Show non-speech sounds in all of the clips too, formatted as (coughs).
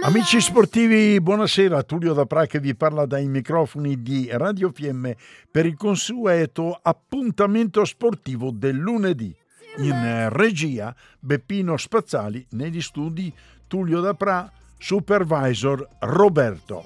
Amici sportivi, buonasera. Tullio Dapra che vi parla dai microfoni di Radio Fiemme per il consueto appuntamento sportivo del lunedì. In regia Beppino Spazzali, negli studi Tullio Dapra, supervisor Roberto.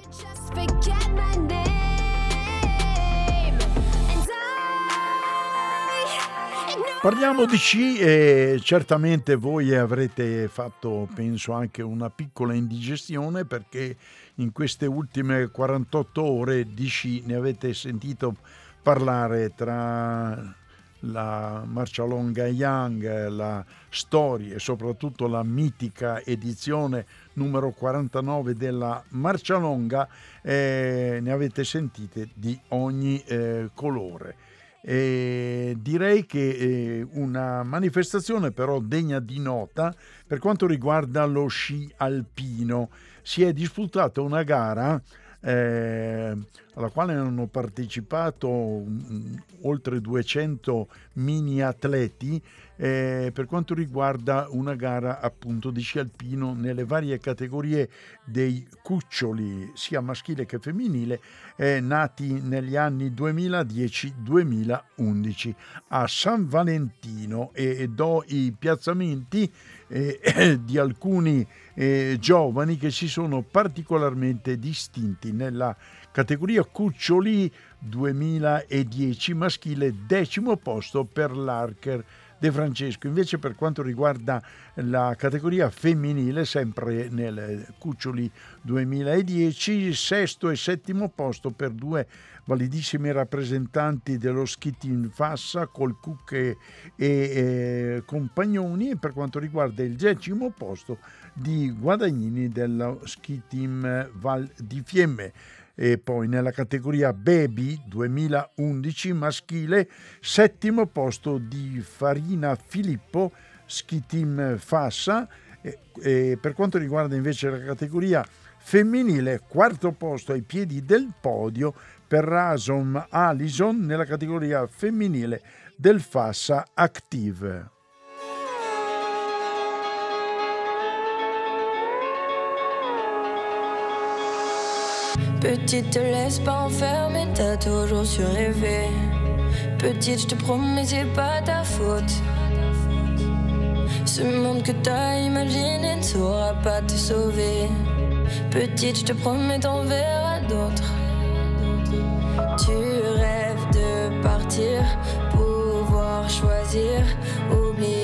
Parliamo di sci e certamente voi avrete fatto, penso, anche una piccola indigestione perché in queste ultime 48 ore di sci ne avete sentito parlare tra la Marcialonga Young, la storia e soprattutto la mitica edizione numero 49 della Marcialonga, eh, ne avete sentite di ogni eh, colore. E direi che eh, una manifestazione però degna di nota per quanto riguarda lo sci alpino. Si è disputata una gara eh, alla quale hanno partecipato um, oltre 200 mini atleti eh, per quanto riguarda una gara appunto di sci alpino nelle varie categorie dei cuccioli sia maschile che femminile eh, nati negli anni 2010-2011 a San Valentino e do i piazzamenti eh, (coughs) di alcuni eh, giovani che si sono particolarmente distinti nella categoria Cuccioli 2010 maschile decimo posto per l'Archer De Francesco. Invece per quanto riguarda la categoria femminile, sempre nel Cuccioli 2010, sesto e settimo posto per due validissimi rappresentanti dello Skitting Fassa, Colcuc e, e Compagnoni e per quanto riguarda il decimo posto di Guadagnini dello Skitting Val di Fiemme e poi nella categoria Baby 2011 maschile settimo posto di Farina Filippo Ski Fassa e, e per quanto riguarda invece la categoria femminile quarto posto ai piedi del podio per Rasom Alison nella categoria femminile del Fassa Active. Petite, te laisse pas enfermer, t'as toujours su rêver. Petite, je te promets, c'est pas ta faute. Ce monde que t'as imaginé ne saura pas te sauver. Petite, je te promets, t'en verras d'autres. Tu rêves de partir, pouvoir choisir, oublier.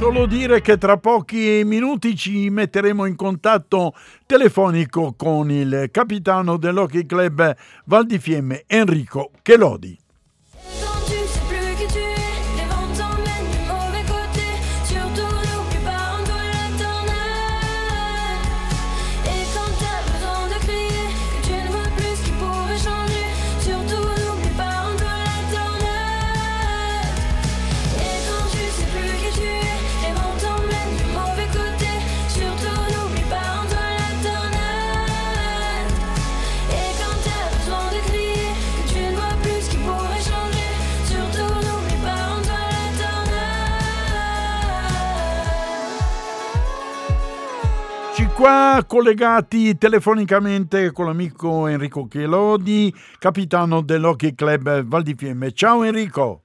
Solo dire che tra pochi minuti ci metteremo in contatto telefonico con il capitano dell'Hockey Club Val di Fiemme, Enrico Chelodi. Qua collegati telefonicamente con l'amico Enrico Chelodi, capitano dell'Hockey Club Val di Fiemme. Ciao Enrico.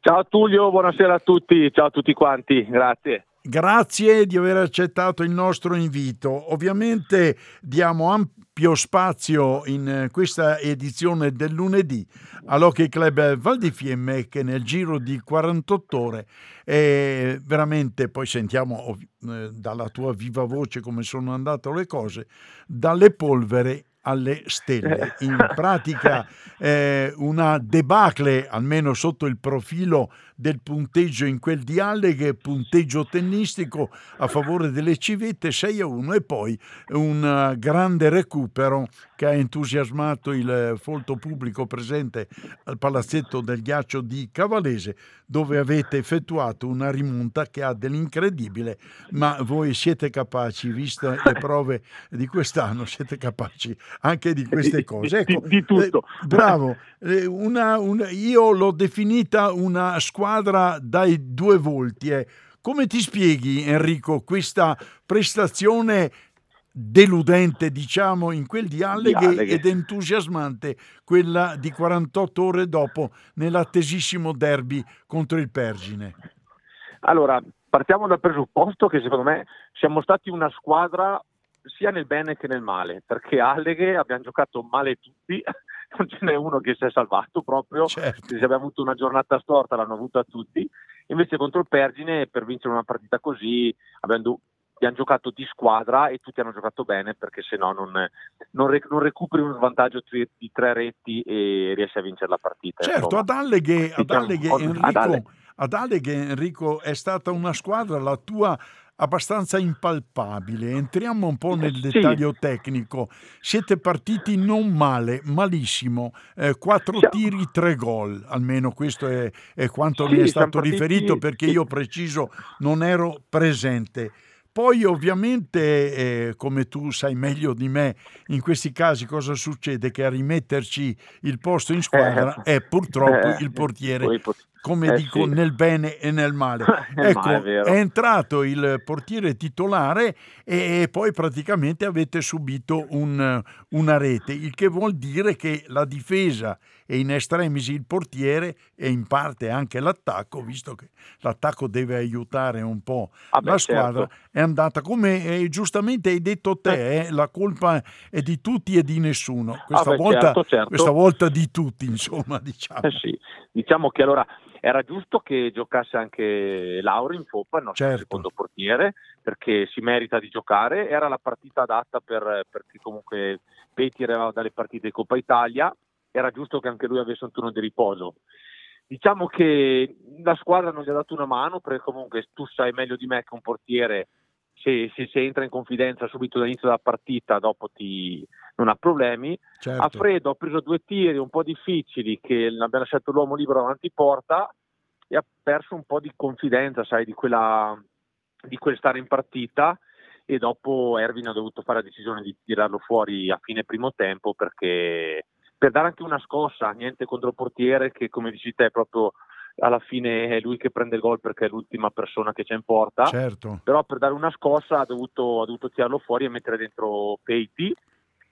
Ciao Tullio, buonasera a tutti, ciao a tutti quanti, grazie. Grazie di aver accettato il nostro invito. Ovviamente diamo ampio spazio in questa edizione del lunedì all'Hockey Club Val di Fiemme che nel giro di 48 ore è veramente, poi sentiamo eh, dalla tua viva voce come sono andate le cose, dalle polvere alle stelle. In pratica (laughs) eh, una debacle, almeno sotto il profilo del punteggio in quel di Alleghe, punteggio tennistico a favore delle civette 6 a 1 e poi un grande recupero che ha entusiasmato il folto pubblico presente al palazzetto del ghiaccio di Cavalese, dove avete effettuato una rimonta che ha dell'incredibile, ma voi siete capaci, viste le (laughs) prove di quest'anno, siete capaci anche di queste cose. Ecco, di, di, tutto. Eh, bravo, eh, una, una, io l'ho definita una squadra dai due volti. Eh. Come ti spieghi, Enrico, questa prestazione deludente, diciamo, in quel di Alleghe, di ed entusiasmante quella di 48 ore dopo nell'attesissimo derby contro il Pergine? Allora, partiamo dal presupposto che secondo me siamo stati una squadra sia nel bene che nel male, perché Alleghe abbiamo giocato male tutti, non ce n'è uno che si è salvato proprio, certo. se abbiamo avuto una giornata storta l'hanno avuta tutti, invece contro il Pergine per vincere una partita così abbiamo, abbiamo giocato di squadra e tutti hanno giocato bene perché se no non, non, non recuperi un vantaggio tri, di tre retti e riesci a vincere la partita. Certo, ad Alleghe, ad Alleghe, Enrico, ad Alleghe Enrico è stata una squadra, la tua abbastanza impalpabile. Entriamo un po' nel dettaglio sì. tecnico. Siete partiti non male, malissimo. Eh, quattro sì. tiri, tre gol. Almeno questo è, è quanto sì, mi è stato riferito perché io preciso non ero presente. Poi ovviamente, eh, come tu sai meglio di me, in questi casi cosa succede? Che a rimetterci il posto in squadra eh, è purtroppo eh, il portiere come eh dico, sì. nel bene e nel male. (laughs) ecco, male, è, è, entrato il portiere titolare e poi praticamente avete subito un, una rete, il che vuol dire che la difesa e in estremis il portiere e in parte anche l'attacco, visto che l'attacco deve aiutare un po' ah beh, la squadra, certo. è andata come eh, giustamente hai detto te, eh, la colpa è di tutti e di nessuno. Questa, ah beh, volta, certo, certo. questa volta di tutti, insomma, diciamo. Eh sì. Diciamo che allora era giusto che giocasse anche Lauri in Foppa, il nostro certo. secondo portiere, perché si merita di giocare. Era la partita adatta per, perché comunque Peti arrivava dalle partite di Coppa Italia, era giusto che anche lui avesse un turno di riposo. Diciamo che la squadra non gli ha dato una mano, perché comunque tu sai meglio di me che un portiere, se, se, se entra in confidenza subito dall'inizio della partita, dopo ti, non ha problemi. Certo. A Fredo ha preso due tiri un po' difficili che abbiamo lasciato l'uomo libero davanti porta e ha perso un po' di confidenza, sai, di, quella, di quel stare in partita e dopo Erwin ha dovuto fare la decisione di tirarlo fuori a fine primo tempo perché per dare anche una scossa, niente contro il portiere che come dici te proprio alla fine è lui che prende il gol perché è l'ultima persona che c'è in porta, certo. però per dare una scossa ha dovuto, ha dovuto tirarlo fuori e mettere dentro Peiti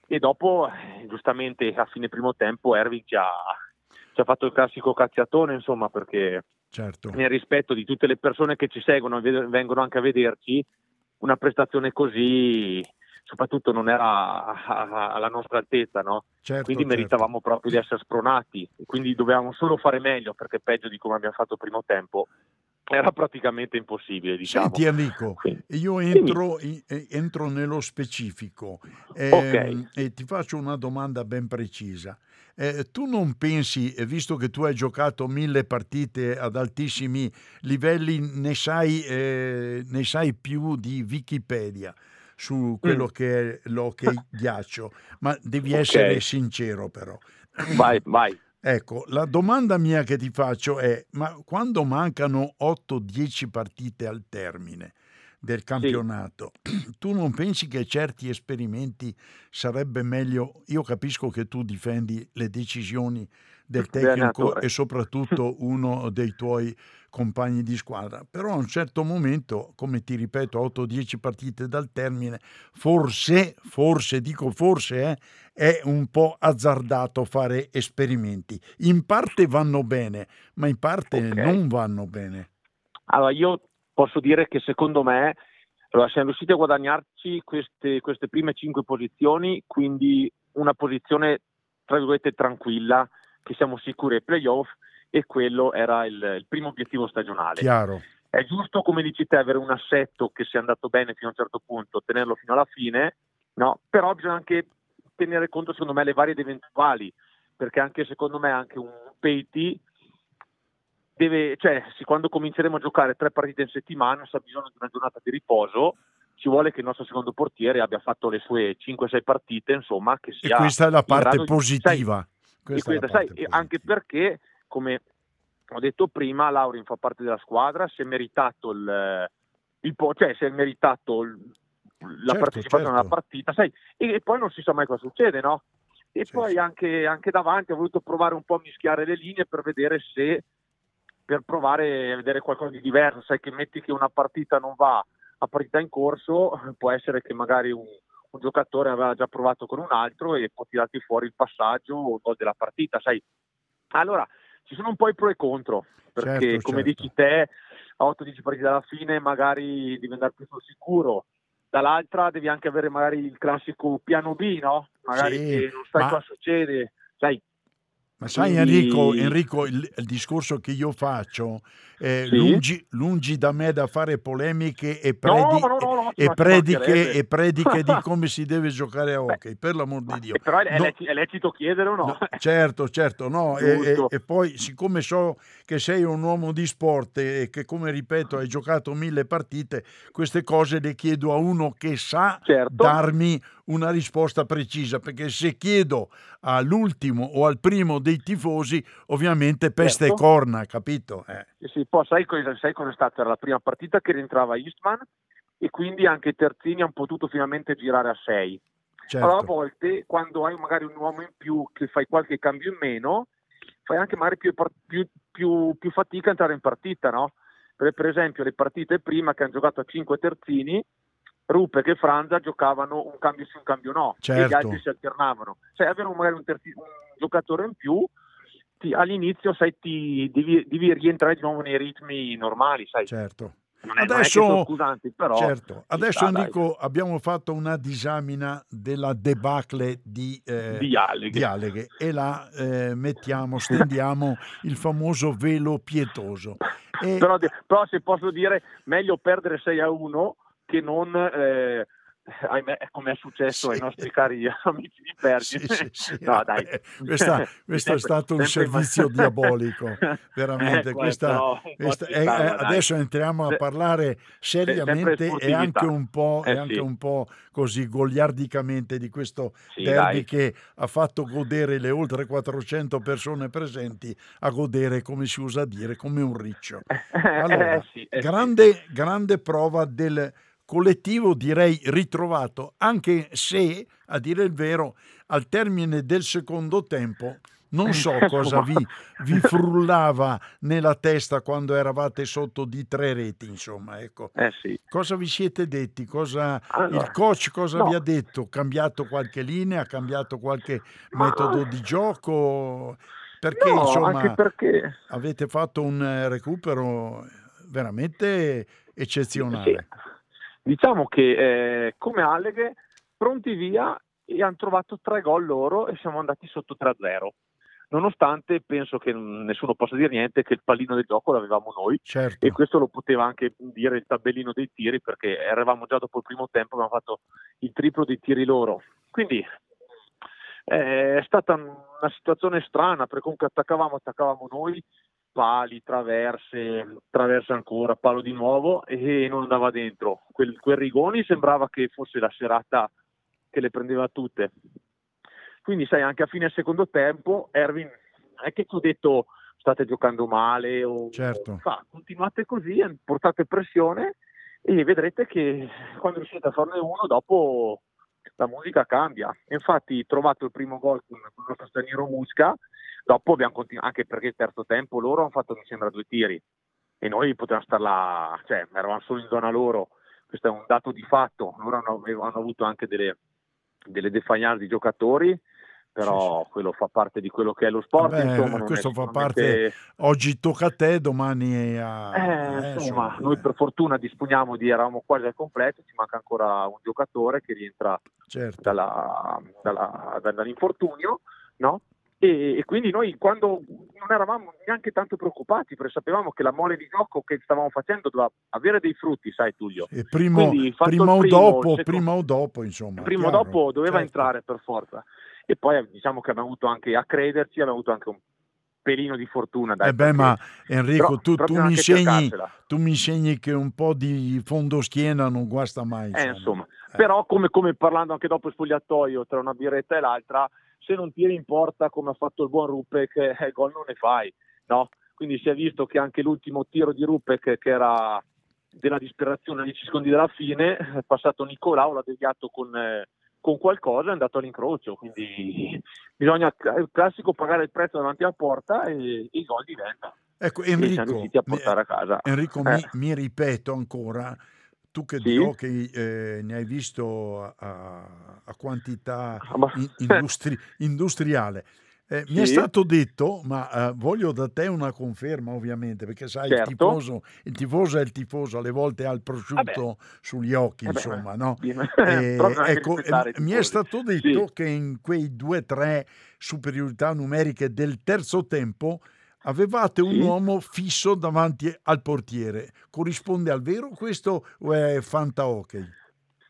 e dopo eh, giustamente a fine primo tempo Erwin ci ha, ci ha fatto il classico cazziatone insomma perché certo. nel rispetto di tutte le persone che ci seguono e vengono anche a vederci una prestazione così soprattutto non era alla nostra altezza, no? certo, quindi certo. meritavamo proprio di essere spronati, quindi dovevamo solo fare meglio perché peggio di come abbiamo fatto il primo tempo era praticamente impossibile. Diciamo. Senti Enrico, io entro, entro nello specifico eh, okay. e ti faccio una domanda ben precisa. Eh, tu non pensi, eh, visto che tu hai giocato mille partite ad altissimi livelli, ne sai, eh, ne sai più di Wikipedia su quello mm. che è l'hockey ghiaccio, ma devi okay. essere sincero però. Vai, vai. (clears throat) Ecco, la domanda mia che ti faccio è, ma quando mancano 8-10 partite al termine del campionato, sì. (clears throat) tu non pensi che certi esperimenti sarebbe meglio, io capisco che tu difendi le decisioni del tecnico e soprattutto (laughs) uno dei tuoi compagni di squadra, però a un certo momento, come ti ripeto, 8-10 partite dal termine, forse, forse, dico forse, eh, è un po' azzardato fare esperimenti. In parte vanno bene, ma in parte okay. non vanno bene. Allora, io posso dire che secondo me allora, siamo riusciti a guadagnarci queste, queste prime 5 posizioni, quindi una posizione, tra virgolette, tranquilla, che siamo sicuri ai playoff e quello era il, il primo obiettivo stagionale. Chiaro. È giusto, come dici te, avere un assetto che sia andato bene fino a un certo punto, tenerlo fino alla fine, no? però bisogna anche tenere conto, secondo me, le varie ed eventuali, perché anche secondo me anche un Peiti deve, cioè, quando cominceremo a giocare tre partite in settimana, se ha bisogno di una giornata di riposo, ci vuole che il nostro secondo portiere abbia fatto le sue 5-6 partite, insomma, che sia E questa è la parte positiva. Di, questa, questa sai, positiva. anche perché, come ho detto prima, Laurin fa parte della squadra, si è meritato il, il cioè si è meritato il, la certo, partecipazione certo. alla partita, sai, e, e, poi non si sa mai cosa succede, no? E sì, poi. Anche, anche davanti ho voluto provare un po' a mischiare le linee per vedere se per provare a vedere qualcosa di diverso, sai che metti che una partita non va a partita in corso, può essere che magari un, un giocatore aveva già provato con un altro e può tirarti fuori il passaggio o gol della partita, sai. Allora, ci sono un po' i pro e contro, perché certo, come certo. dici te, a 8-10 partite alla fine magari devi andare più sul sicuro, dall'altra devi anche avere magari il classico piano B, no? Magari sì, che non sai ma... cosa succede, sai, ma sai Enrico, Enrico il, il, discorso che io faccio, eh, sì? lungi, lungi, da me da fare polemiche e, predi- no, no, no, e, prediche, e prediche, di (laughs) come si deve giocare a hockey, Beh, per l'amor di Dio. Però è, lecito, è lecito chiedere o no? (laughs) certo, certo, no. E, e, poi siccome so che sei un uomo di sport e che come ripeto hai giocato mille partite, queste cose le chiedo a uno che sa certo. darmi una risposta precisa, perché se chiedo all'ultimo o al primo dei tifosi, ovviamente peste certo. e corna, capito? Eh. Sì, poi sai cosa, sai cosa è stata? Era la prima partita che rientrava Eastman e quindi anche i terzini hanno potuto finalmente girare a 6. Certo. Allora a volte quando hai magari un uomo in più che fai qualche cambio in meno, fai anche magari più, più, più, più fatica a entrare in partita, no? Per, per esempio le partite prima che hanno giocato a 5 terzini, Rupert e Franza giocavano un cambio sì, un cambio no, certo. e gli altri si alternavano. Cioè avevano magari un, terzi, un giocatore in più, ti, all'inizio sai, ti, devi, devi, rientrare di nuovo nei ritmi normali, sai. Certo. Non è, adesso, non scusanti, però, certo. adesso sta, Enrico abbiamo fatto una disamina della debacle di, eh, di, Alleghe. di Alleghe. e la eh, mettiamo, stendiamo il famoso velo pietoso. E... Però, però, se posso dire, meglio perdere 6 a 1 che non eh, ahimè, come è successo sì. ai nostri cari (laughs) amici di Pergine. Sì, sì, no, dai. Questa, (laughs) questo è stato un servizio diabolico, (laughs) veramente. Ecco, questa, no, questa, è, stava, adesso entriamo a parlare seriamente e anche un po', eh, anche un po' così goliardicamente di questo derby dai. che ha fatto godere le oltre 400 persone presenti a godere, come si usa dire, come un riccio. Allora, eh, eh, grande, grande prova del collettivo direi ritrovato, anche se, a dire il vero, al termine del secondo tempo non so (laughs) cosa vi, vi, frullava nella testa quando eravate sotto di tre reti, insomma, ecco. Eh sì. Cosa vi siete detti? Cosa, allora, il coach cosa no. vi ha detto? Cambiato qualche linea? Ha cambiato qualche Ma... metodo di gioco? Perché, no, insomma, perché... avete fatto un recupero veramente eccezionale. Sì. Diciamo che eh, come Alleghe, pronti via e hanno trovato tre gol loro e siamo andati sotto 3-0. Nonostante penso che nessuno possa dire niente, che il pallino del gioco l'avevamo noi certo. e questo lo poteva anche dire il tabellino dei tiri perché eravamo già dopo il primo tempo, abbiamo fatto il triplo dei tiri loro. Quindi eh, è stata una situazione strana perché comunque attaccavamo, attaccavamo noi pali, traverse, traverse ancora, palo di nuovo e non andava dentro. Quel, quel Rigoni sembrava che fosse la serata che le prendeva tutte. Quindi sai, anche a fine secondo tempo, Erwin, non è che ti ho detto state giocando male o certo. fa, continuate così, portate pressione e vedrete che quando riuscite a farne uno dopo la musica cambia. Infatti trovato il primo gol con, il nostro straniero Musca. Dopo abbiamo continuato, anche perché il terzo tempo loro hanno fatto mi sembra due tiri. E noi potevamo stare là, cioè eravamo solo in zona loro, questo è un dato di fatto, loro hanno, hanno avuto anche delle, delle di giocatori, però sì, sì. quello fa parte di quello che è lo sport. Beh, insomma, questo fa parte, oggi tocca a te, domani a... Eh, eh, insomma, insomma, noi per fortuna disponiamo di, eravamo quasi al completo, ci manca ancora un giocatore che rientra certo. dalla, dalla, dall'infortunio, no? E, e, quindi noi quando non eravamo neanche tanto preoccupati perché sapevamo che la mole di gioco che stavamo facendo doveva avere dei frutti, sai Tullio. E primo, prima, o primo, dopo, secondo, prima o dopo, insomma. Prima o dopo doveva certo. entrare per forza. E poi diciamo che abbiamo avuto anche a crederci, abbiamo avuto anche un, pelino di fortuna. Dai, eh beh, ma Enrico, tu, tu, mi insegni, tu, mi insegni, che un po' di fondo schiena non guasta mai. Eh, insomma. Eh, insomma. Eh. Però, come, come, parlando anche dopo il spogliatoio, tra una birretta e l'altra, se non tiri in porta come ha fatto il buon Rupek, (laughs) eh, gol non ne fai. No? Quindi si è visto che anche l'ultimo tiro di Rupek, che era della disperazione a 10 secondi dalla fine, è passato Nicolao, l'ha deviato con, eh, con qualcosa, è andato all'incrocio. Quindi bisogna, il classico, pagare il prezzo davanti alla porta e, il gol diventa. Ecco, Enrico, a portare a casa. Enrico eh. mi, mi, ripeto ancora, tu che sì? hockey eh, ne hai visto a, a quantità ah, in, (laughs) industri, industriale, eh, sì. Mi è stato detto, ma uh, voglio da te una conferma ovviamente, perché sai, certo. il, tifoso, il, tifoso, è il tifoso, alle volte ha il prosciutto Vabbè. sugli occhi, Vabbè. insomma, no? (laughs) Eh, ecco, mi è stato detto sì. che in quei due o tre superiorità numeriche del terzo tempo avevate un sì. uomo fisso davanti al portiere. Corrisponde al vero questo o è fanta hockey?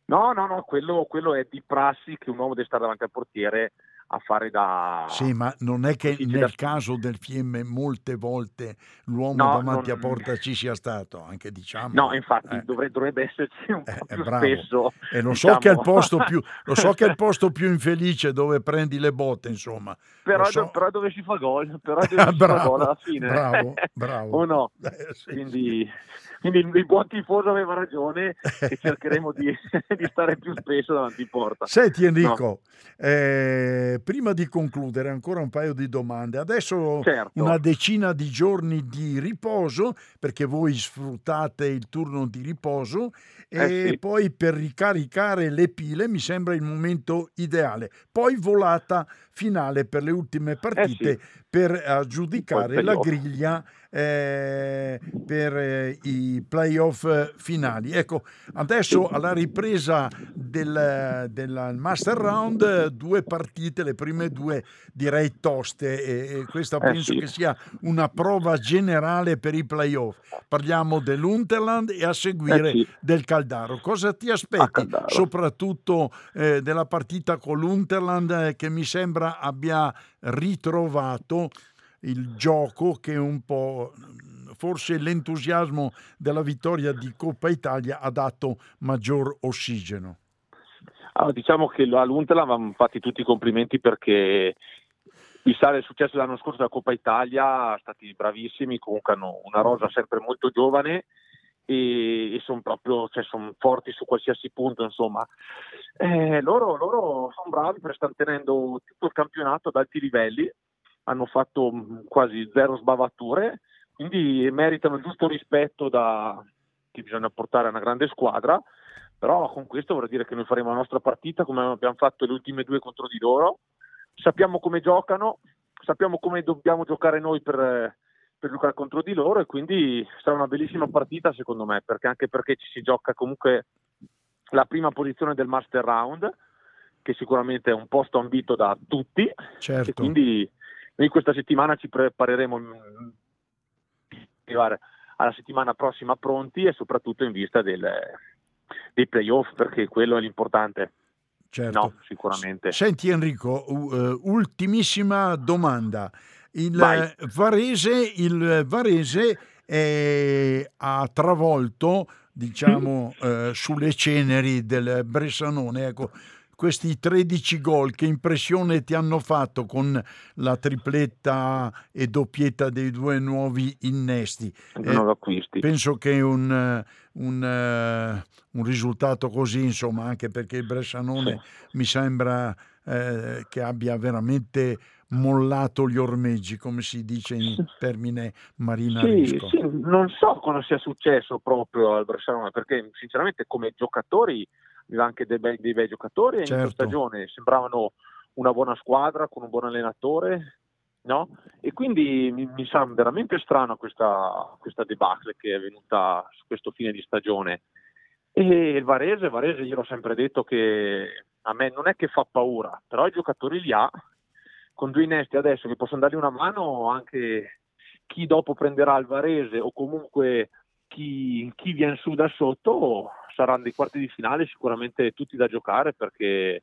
No, no, no, quello, quello è di prassi che un uomo deve stare davanti al portiere a fare da... Sì, ma non è che nel da... caso del Fiemme molte volte l'uomo no, davanti non... a porta ci sia stato, anche diciamo... No, infatti eh. dovrebbe, esserci un eh, po' più bravo. spesso. E lo, diciamo... so che è il posto più, lo so che è il (laughs) posto più infelice dove prendi le botte, insomma. Però, so. però dove si fa gol, però (laughs) dove si bravo, fa gol alla fine. Bravo, bravo. (laughs) o no? Eh, sì. Quindi quindi il buon tifoso aveva ragione e (laughs) cercheremo di, (laughs) di, stare più spesso davanti in porta. Senti Enrico, no. eh, prima di concludere ancora un paio di domande. Adesso certo. una decina di giorni di riposo perché voi sfruttate il turno di riposo e eh sì. poi per ricaricare le pile mi sembra il momento ideale. Poi volata finale per le ultime partite eh sì. per aggiudicare la griglia eh, per eh, i playoff finali. Ecco, adesso alla ripresa del, del, Master Round, due partite, le prime due direi toste e, e questa eh penso sì. che sia una prova generale per i playoff. Parliamo dell'Unterland e a seguire eh sì. del Caldaro. Cosa ti aspetti soprattutto eh, della partita con l'Unterland eh, che mi sembra abbia ritrovato il gioco che un po' forse l'entusiasmo della vittoria di Coppa Italia ha dato maggior ossigeno. Allora, diciamo che all'Unterland avevamo fatti tutti i complimenti perché il successo dell'anno scorso della Coppa Italia, stati bravissimi, comunque hanno una rosa sempre molto giovane e, e sono proprio cioè, son forti su qualsiasi punto, insomma. Eh, loro, loro sono bravi perché stanno tenendo tutto il campionato ad alti livelli. Hanno fatto mm, quasi zero sbavature, quindi meritano il giusto rispetto da, che bisogna portare a una grande squadra, però con questo vorrei dire che noi faremo la nostra partita come abbiamo fatto le ultime due contro di loro, sappiamo come giocano, sappiamo come dobbiamo giocare noi per, per giocare contro di loro e quindi sarà una bellissima partita secondo me, perché anche perché ci si gioca comunque la prima posizione del Master Round, che sicuramente è un posto ambito da tutti, certo. e quindi noi questa settimana ci prepareremo per arrivare alla settimana prossima pronti e soprattutto in vista del, dei playoff perché quello è l'importante. Certo. No, sicuramente. Senti Enrico, uh, ultimissima domanda. Il Varese, il Varese è, ha travolto diciamo, eh, sulle ceneri del Bressanone. Ecco, questi 13 gol, che impressione ti hanno fatto con la tripletta e doppietta dei due nuovi innesti? Eh, penso che un, un, uh, un, risultato così, insomma, anche perché il Bressanone sì. mi sembra eh, che abbia veramente mollato gli ormeggi, come si dice in termine marinaresco. Sì, sì, non so cosa sia successo proprio al Bressanone, perché sinceramente come giocatori aveva anche dei bei, dei bei giocatori e certo. in stagione sembravano una buona squadra con un buon allenatore no? e quindi mi, mi sa veramente strano questa, questa debacle che è venuta su questo fine di stagione e il Varese, Varese io l'ho sempre detto che a me non è che fa paura però i giocatori li ha con due innesti adesso che possono dargli una mano anche chi dopo prenderà il Varese o comunque chi, chi viene su da sotto saranno dei quarti di finale sicuramente tutti da giocare perché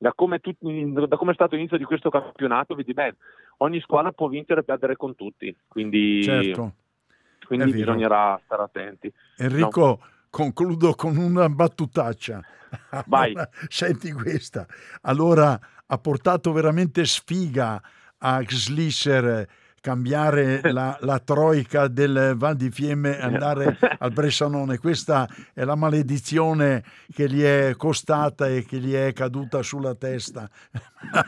da come, tutti, da come, è stato l'inizio di questo campionato, vedi beh, ogni squadra può vincere e perdere con tutti, quindi, certo. quindi bisognerà stare attenti. Enrico, no. concludo con una battutaccia. Vai. (laughs) senti questa. Allora ha portato veramente sfiga a Slisser cambiare (laughs) la, la, troica del Val di Fiemme e andare (laughs) al Bressanone. Questa è la maledizione che gli è costata e che gli è caduta sulla testa a,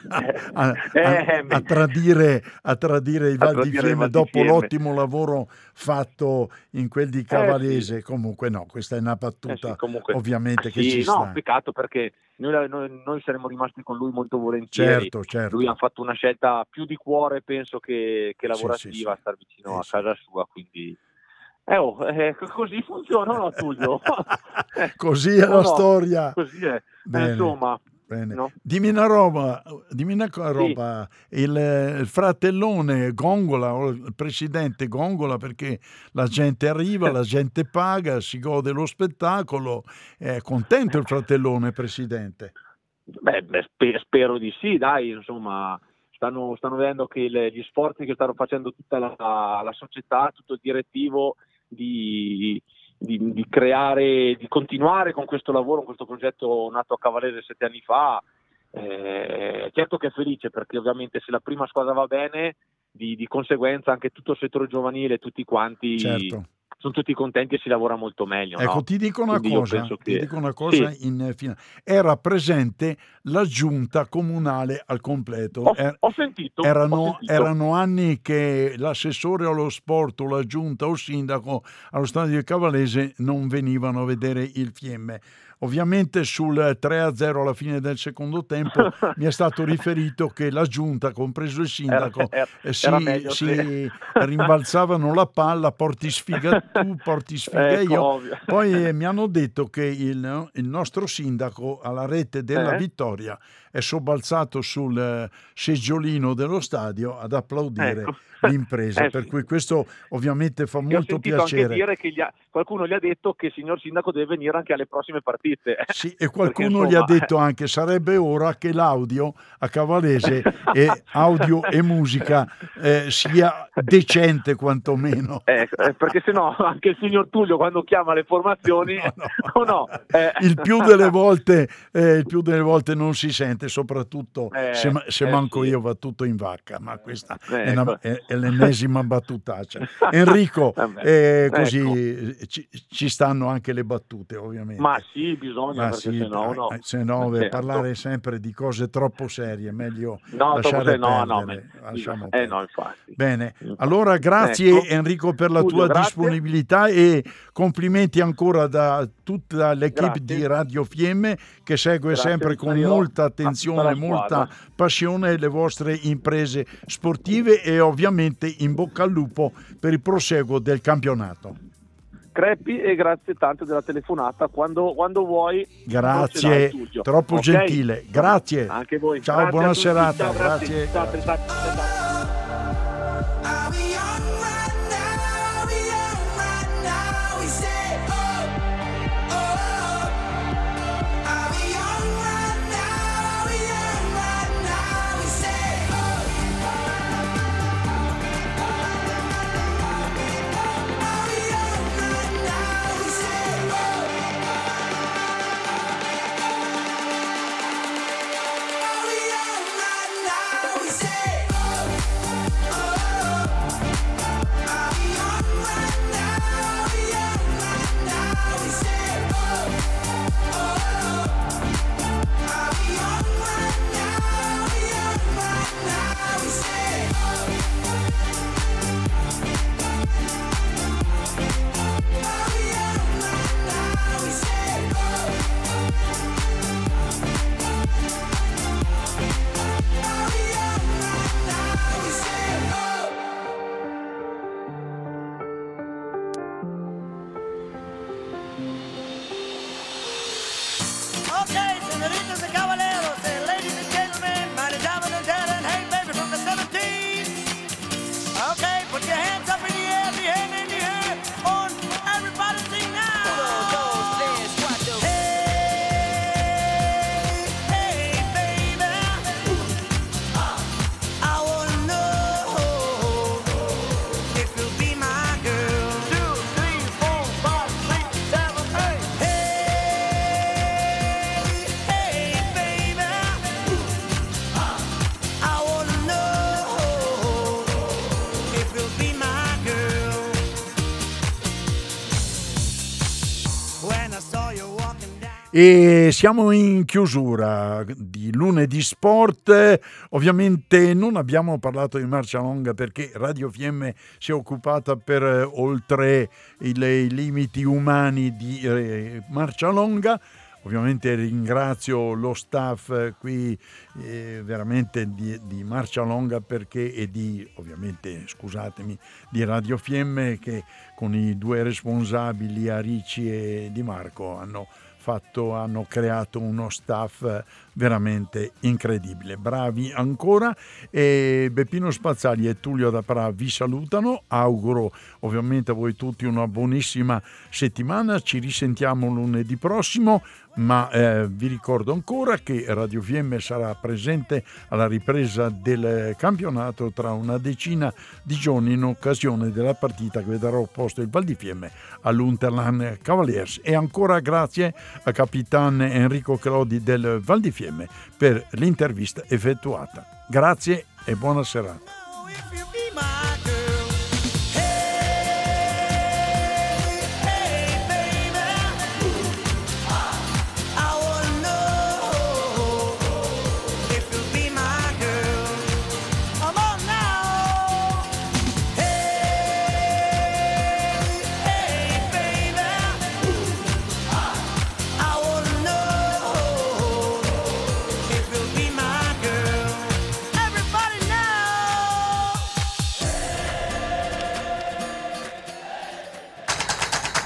a, a, a tradire, tradire, il Val di Fiemme dopo l'ottimo lavoro fatto in quel di Cavalese. Eh, sì. Comunque no, questa è una battuta eh sì, comunque, ovviamente che sì, ci no, sta. peccato perché noi, noi, noi, saremmo rimasti con lui molto volentieri. Certo, certo. Lui ha fatto una scelta più di cuore, penso, che, che lavorativa, sì, sì, sì. star vicino a casa sua, quindi... Eh, oh, eh, così funziona, no, Tullio? (laughs) così è (laughs) no, la storia. Così è. Eh, insomma, Bene. No? Dimmi una roba, dimmi una roba. Sì. Il, il, fratellone Gongola, o il presidente Gongola, perché la gente arriva, la gente paga, si gode lo spettacolo. È contento il fratellone, presidente? Beh, beh spero di sì, dai, insomma. Stanno, stanno vedendo che le, gli sforzi che stanno facendo tutta la, la società, tutto il direttivo di, di, di, creare, di continuare con questo lavoro, con questo progetto nato a Cavallese sette anni fa. Eh, certo che è felice perché ovviamente se la prima squadra va bene, di, di conseguenza anche tutto il settore giovanile, tutti quanti certo sono tutti contenti e si lavora molto meglio. Ecco, no? ti dico una Quindi cosa, che... ti dico una cosa sì. in finale. Era presente la giunta comunale al completo. Ho, er- ho sentito. Erano, ho sentito. erano, anni che l'assessore allo sport o la giunta o il sindaco allo stadio di Cavallese non venivano a vedere il Fiemme. Ovviamente sul 3-0 alla fine del secondo tempo (laughs) mi è stato riferito che la giunta, compreso il sindaco, era, era, si, meglio, si sì. (laughs) rimbalzavano la palla, porti sfiga tu, porti sfiga ecco, io. Ovvio. Poi eh, (laughs) mi hanno detto che il, il, nostro sindaco alla rete della eh? vittoria è sobbalzato sul eh, seggiolino dello stadio ad applaudire ecco. (laughs) l'impresa, eh, per cui questo ovviamente fa molto piacere. Anche dire che gli ha, qualcuno gli ha detto che il signor sindaco deve venire anche alle prossime partite. (laughs) Sì, e qualcuno Perché, insomma, gli ha detto anche sarebbe ora che l'audio a Cavalese (laughs) e audio e musica eh, sia decente quantomeno. Eh, eh perché se no anche il signor Tullio quando chiama le formazioni no, no. no eh. il, più delle volte, eh, il più delle volte non si sente niente, soprattutto eh, se, se eh manco sì. io va tutto in vacca, ma questa eh, è, una, è, è, l'ennesima (laughs) battutaccia. Enrico, (laughs) eh, così ecco. ci, ci, stanno anche le battute ovviamente. Ma sì, bisogna, ma sì, se no, no. Se no certo. parlare sempre di cose troppo serie, meglio no, lasciare no. No, Lasciamo eh, no, infatti. Bene, allora grazie ecco. Enrico per la Studio, tua grazie. disponibilità e complimenti ancora da tutta l'equipe di Radio Fiemme che segue grazie, sempre con molta attenzione attenzione, molta passione le vostre imprese sportive e ovviamente in bocca al lupo per il proseguo del campionato. Creppi e grazie tanto della telefonata. Quando, quando vuoi, grazie, troppo okay. gentile. Grazie. Anche voi. Ciao, grazie buona serata. Ciao, grazie. grazie. Ciao, E siamo in chiusura di lunedì sport. Ovviamente non abbiamo parlato di marcia longa perché Radio Fiemme si è occupata per eh, oltre i, limiti umani di eh, marcia longa. Ovviamente ringrazio lo staff qui eh, veramente di, di, Marcia Longa perché e di, ovviamente scusatemi, di Radio Fiemme che con i due responsabili Arici e Di Marco hanno fatto, hanno creato uno staff veramente incredibile. Bravi ancora e Beppino Spazzali e Tullio Dapra vi salutano. Auguro ovviamente a voi tutti una buonissima settimana. Ci risentiamo lunedì prossimo ma eh, vi ricordo ancora che Radio Fiemme sarà presente alla ripresa del campionato tra una decina di giorni in occasione della partita che vedrà opposto il Val di Fiemme all'Unterland Cavaliers e ancora grazie a Capitan Enrico Crodi del Val di Fiemme per l'intervista effettuata. Grazie e buona serata.